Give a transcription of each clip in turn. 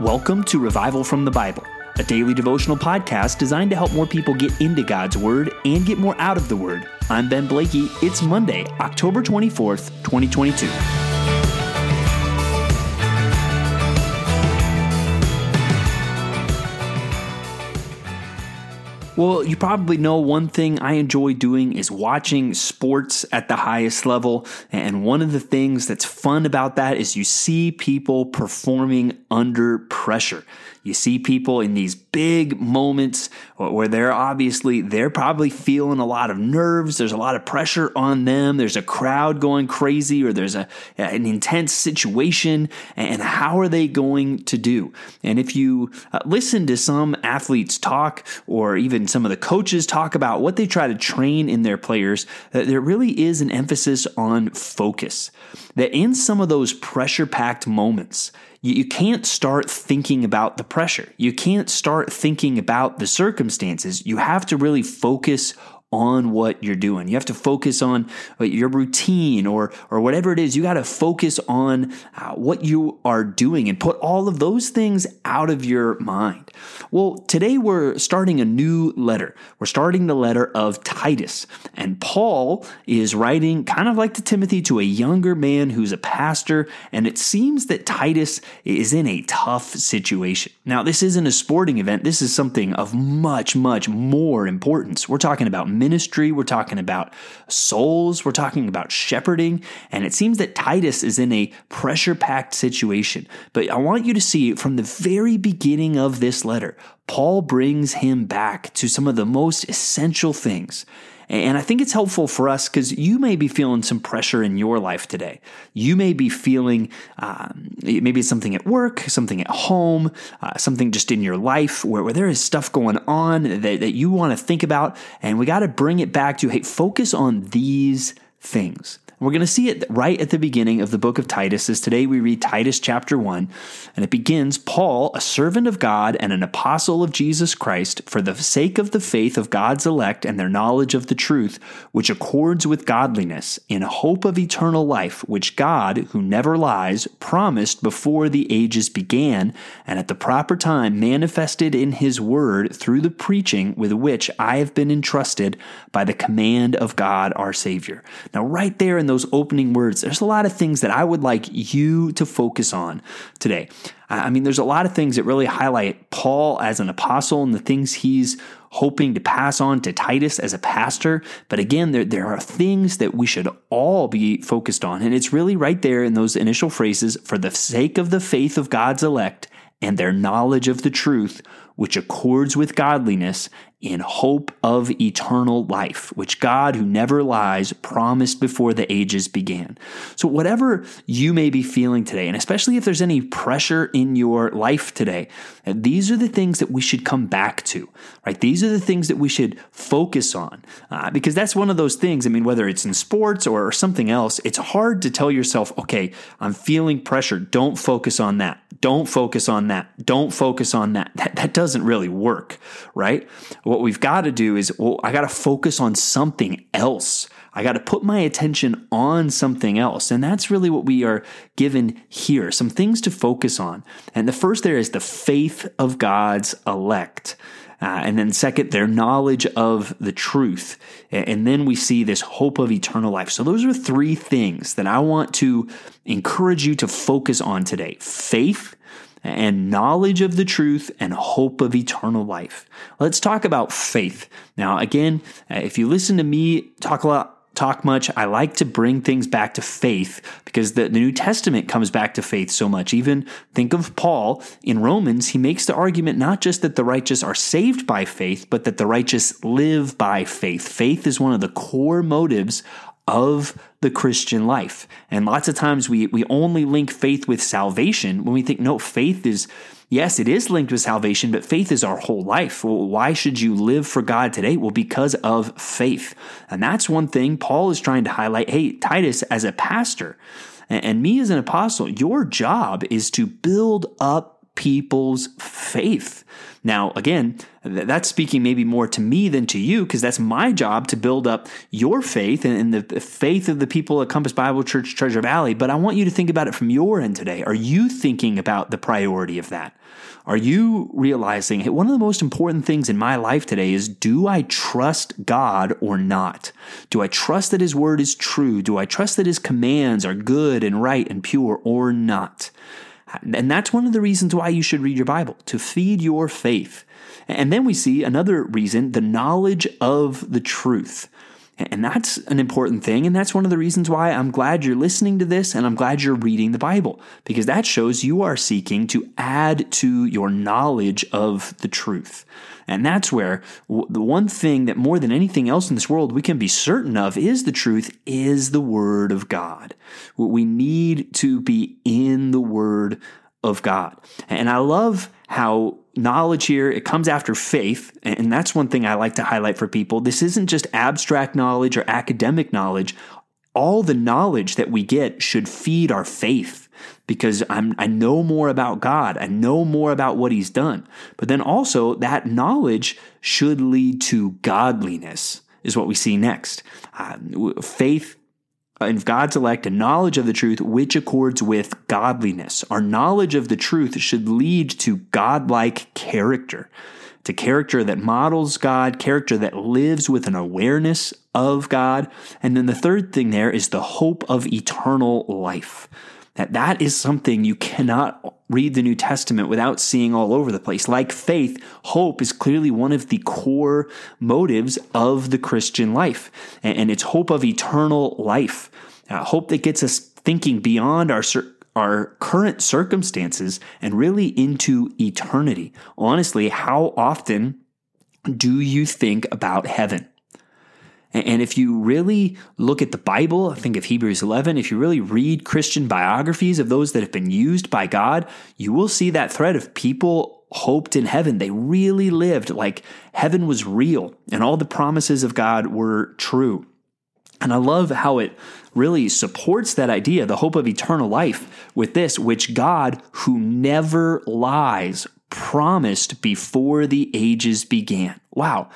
Welcome to Revival from the Bible, a daily devotional podcast designed to help more people get into God's Word and get more out of the Word. I'm Ben Blakey. It's Monday, October 24th, 2022. Well, you probably know one thing I enjoy doing is watching sports at the highest level. And one of the things that's fun about that is you see people performing under pressure. You see people in these big moments where they're obviously, they're probably feeling a lot of nerves. There's a lot of pressure on them. There's a crowd going crazy or there's a, an intense situation. And how are they going to do? And if you uh, listen to some athletes talk or even some of the coaches talk about what they try to train in their players, uh, there really is an emphasis on focus. That in some of those pressure packed moments, you can't start thinking about the pressure. You can't start thinking about the circumstances. You have to really focus on what you're doing. You have to focus on your routine or or whatever it is. You got to focus on uh, what you are doing and put all of those things out of your mind. Well, today we're starting a new letter. We're starting the letter of Titus. And Paul is writing kind of like to Timothy to a younger man who's a pastor, and it seems that Titus is in a tough situation. Now, this isn't a sporting event. This is something of much much more importance. We're talking about ministry, we're talking about souls, we're talking about shepherding, and it seems that Titus is in a pressure packed situation. But I want you to see from the very beginning of this letter, Paul brings him back to some of the most essential things. And I think it's helpful for us because you may be feeling some pressure in your life today. You may be feeling um, maybe it's something at work, something at home, uh, something just in your life where, where there is stuff going on that, that you want to think about. And we got to bring it back to hey, focus on these things. We're going to see it right at the beginning of the book of Titus, as today we read Titus chapter 1, and it begins Paul, a servant of God and an apostle of Jesus Christ, for the sake of the faith of God's elect and their knowledge of the truth, which accords with godliness, in hope of eternal life, which God, who never lies, promised before the ages began, and at the proper time manifested in his word through the preaching with which I have been entrusted by the command of God our Savior. Now, right there in in those opening words, there's a lot of things that I would like you to focus on today. I mean, there's a lot of things that really highlight Paul as an apostle and the things he's hoping to pass on to Titus as a pastor. But again, there, there are things that we should all be focused on. And it's really right there in those initial phrases for the sake of the faith of God's elect and their knowledge of the truth, which accords with godliness in hope of eternal life, which God, who never lies, promised before the ages began. So, whatever you may be feeling today, and especially if there's any pressure in your life today, these are the things that we should come back to, right? These are the things that we should focus on, uh, because that's one of those things. I mean, whether it's in sports or something else, it's hard to tell yourself, okay, I'm feeling pressure. Don't focus on that. Don't focus on that. Don't focus on that. That, that doesn't really work, right? What we've got to do is, well, I got to focus on something else. I got to put my attention on something else. And that's really what we are given here some things to focus on. And the first there is the faith of God's elect. Uh, and then, second, their knowledge of the truth. And then we see this hope of eternal life. So, those are three things that I want to encourage you to focus on today faith, and knowledge of the truth and hope of eternal life. Let's talk about faith. Now, again, uh, if you listen to me talk a lot, talk much. I like to bring things back to faith because the, the, New Testament comes back to faith so much. Even think of Paul in Romans, he makes the argument not just that the righteous are saved by faith, but that the righteous live by faith. Faith is one of the core motives of the Christian life. And lots of times we, we only link faith with salvation when we think, no, faith is, yes, it is linked with salvation, but faith is our whole life. Well, why should you live for God today? Well, because of faith. And that's one thing Paul is trying to highlight. Hey, Titus, as a pastor and me as an apostle, your job is to build up people's faith. Now, again, that's speaking maybe more to me than to you because that's my job to build up your faith and the faith of the people at Compass Bible Church Treasure Valley. But I want you to think about it from your end today. Are you thinking about the priority of that? Are you realizing, hey, one of the most important things in my life today is do I trust God or not? Do I trust that His word is true? Do I trust that His commands are good and right and pure or not? And that's one of the reasons why you should read your Bible, to feed your faith. And then we see another reason the knowledge of the truth. And that's an important thing. And that's one of the reasons why I'm glad you're listening to this and I'm glad you're reading the Bible, because that shows you are seeking to add to your knowledge of the truth. And that's where the one thing that more than anything else in this world we can be certain of is the truth is the Word of God. We need to be in the Word of God. And I love how knowledge here it comes after faith and that's one thing i like to highlight for people. This isn't just abstract knowledge or academic knowledge. All the knowledge that we get should feed our faith because I'm, i know more about god. I know more about what he's done. But then also that knowledge should lead to godliness is what we see next. Uh, faith Uh, in God's elect a knowledge of the truth which accords with godliness. Our knowledge of the truth should lead to godlike character, to character that models God, character that lives with an awareness of God. And then the third thing there is the hope of eternal life. That that is something you cannot read the New Testament without seeing all over the place. Like faith, hope is clearly one of the core motives of the Christian life. And it's hope of eternal life. Uh, hope that gets us thinking beyond our our current circumstances and really into eternity. Honestly, how often do you think about heaven? And if you really look at the Bible, I think of Hebrews 11, if you really read Christian biographies of those that have been used by God, you will see that thread of people hoped in heaven. They really lived like heaven was real and all the promises of God were true. And I love how it really supports that idea, the hope of eternal life, with this, which God, who never lies, promised before the ages began. Wow.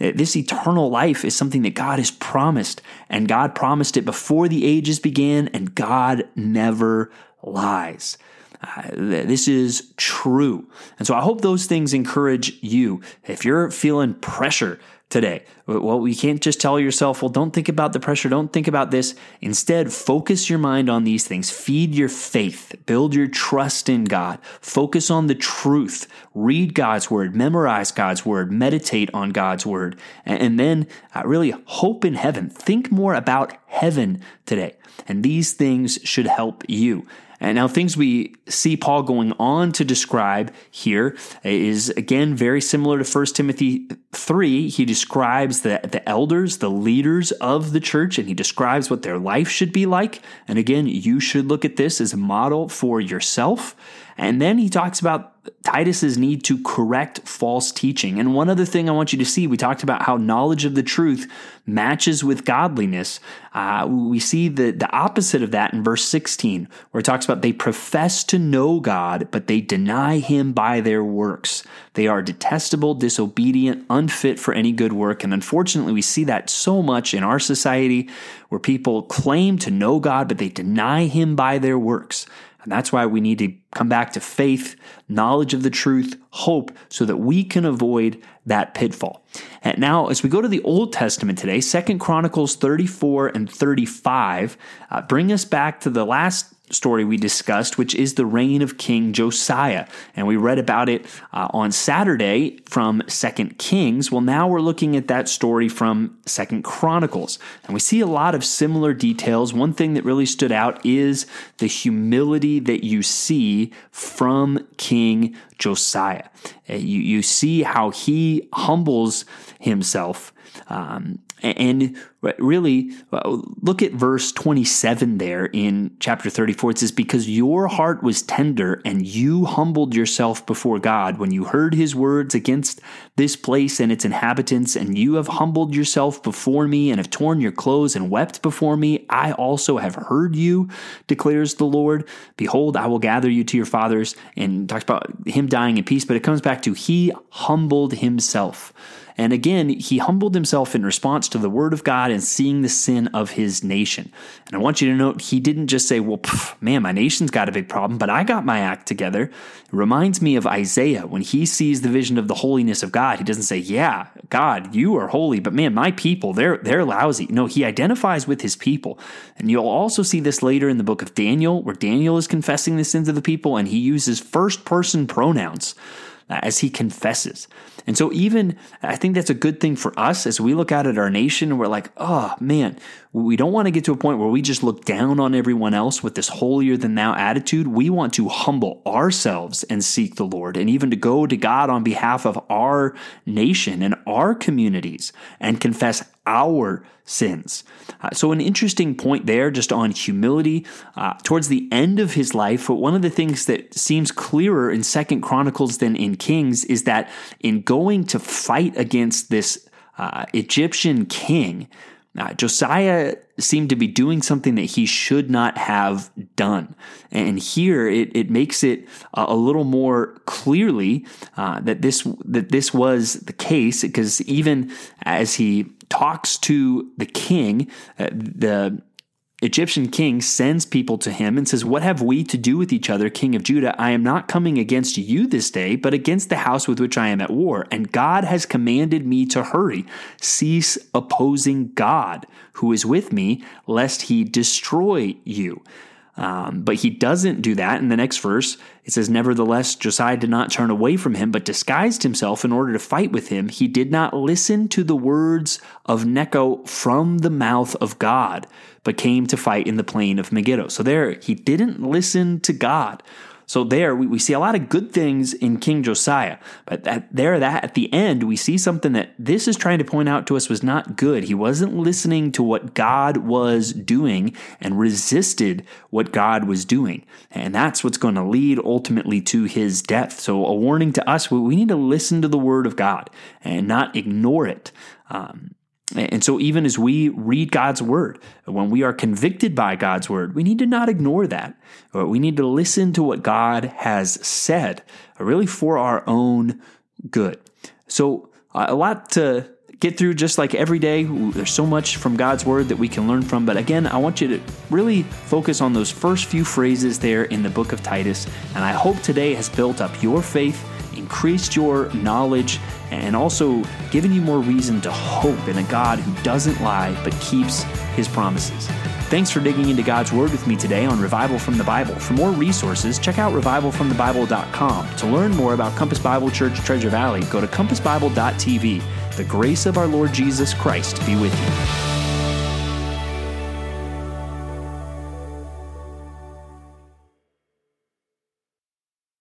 Uh, this eternal life is something that God has promised, and God promised it before the ages began, and God never lies. Uh, this is true. And so I hope those things encourage you. If you're feeling pressure today. Well, you can't just tell yourself, well, don't think about the pressure, don't think about this. Instead, focus your mind on these things. Feed your faith, build your trust in God, focus on the truth, read God's word, memorize God's word, meditate on God's word, and then uh, really hope in heaven. Think more about heaven today. And these things should help you. And now, things we see Paul going on to describe here is again very similar to 1 Timothy 3. He describes the, the elders, the leaders of the church, and he describes what their life should be like. And again, you should look at this as a model for yourself. And then he talks about Titus's need to correct false teaching. And one other thing I want you to see, we talked about how knowledge of the truth matches with godliness. Uh, we see the, the opposite of that in verse 16, where it talks about they profess to know God, but they deny him by their works. They are detestable, disobedient, unfit for any good work. And unfortunately, we see that so much in our society where people claim to know God, but they deny him by their works. And that's why we need to come back to faith, knowledge of the truth, hope, so that we can avoid that pitfall. And now, as we go to the Old Testament today, Second Chronicles 34 and 35 uh, bring us back to the last story we discussed, which is the reign of King Josiah. And we read about it uh, on Saturday from Second Kings. Well, now we're looking at that story from Second Chronicles. And we see a lot of similar details. One thing that really stood out is the humility that you see from King Josiah. Uh, you, you see how he humbles himself um, And really, uh, look at verse 27 there in chapter 34. It says, Because your heart was tender and you humbled yourself before God when you heard his words against this place and its inhabitants, and you have humbled yourself before me and have torn your clothes and wept before me, I also have heard you, declares the Lord. Behold, I will gather you to your fathers. And talks about him dying in peace, but it comes back to he humbled himself. And again, he humbled himself in response to the word of God and seeing the sin of his nation. And I want you to note, he didn't just say, well, pff, man, my nation's got a big problem, but I got my act together. It reminds me of Isaiah when he sees the vision of the holiness of God. He doesn't say, yeah, God, you are holy, but man, my people, they're, they're lousy. No, he identifies with his people. And you'll also see this later in the book of Daniel, where Daniel is confessing the sins of the people and he uses first person pronouns Uh, as he confesses. And so, even I think that's a good thing for us as we look out at our nation we're like, oh man, we don't want to get to a point where we just look down on everyone else with this holier than thou attitude. We want to humble ourselves and seek the Lord and even to go to God on behalf of our nation and our communities and confess our sins. Uh, so, an interesting point there just on humility. Uh, towards the end of his life, one of the things that seems clearer in Second Chronicles than in Kings is that in going to fight against this uh, Egyptian king, uh, Josiah seemed to be doing something that he should not have done. And here it, it makes it a, a little more clearly uh, that this that this was the case because even as he talks to the king, uh, the Egyptian king sends people to him and says, What have we to do with each other, king of Judah? I am not coming against you this day, but against the house with which I am at war. And God has commanded me to hurry. Cease opposing God, who is with me, lest he destroy you. Um, but he doesn't do that. In the next verse, it says, Nevertheless, Josiah did not turn away from him, but disguised himself in order to fight with him. He did not listen to the words of Necho from the mouth of God, but came to fight in the plain of Megiddo. So there, he didn't listen to God. So there we, we see a lot of good things in King Josiah, but that, there that at the end we see something that this is trying to point out to us was not good. He wasn't listening to what God was doing and resisted what God was doing. And that's what's going to lead ultimately to his death. So a warning to us, we need to listen to the word of God and not ignore it. Um, and so, even as we read God's word, when we are convicted by God's word, we need to not ignore that. Uh, we need to listen to what God has said, uh, really for our own good. So, uh, a lot to get through just like every day. There's so much from God's word that we can learn from. But again, I want you to really focus on those first few phrases there in the book of Titus. And I hope today has built up your faith increased your knowledge, and also given you more reason to hope in a God who doesn't lie but keeps his promises. Thanks for digging into God's Word with me today on Revival from the Bible. For more resources, check out revivalfromthebible.com. To learn more about Compass Bible Church Treasure Valley, go to compassbible.tv. The grace of our Lord Jesus Christ be with you.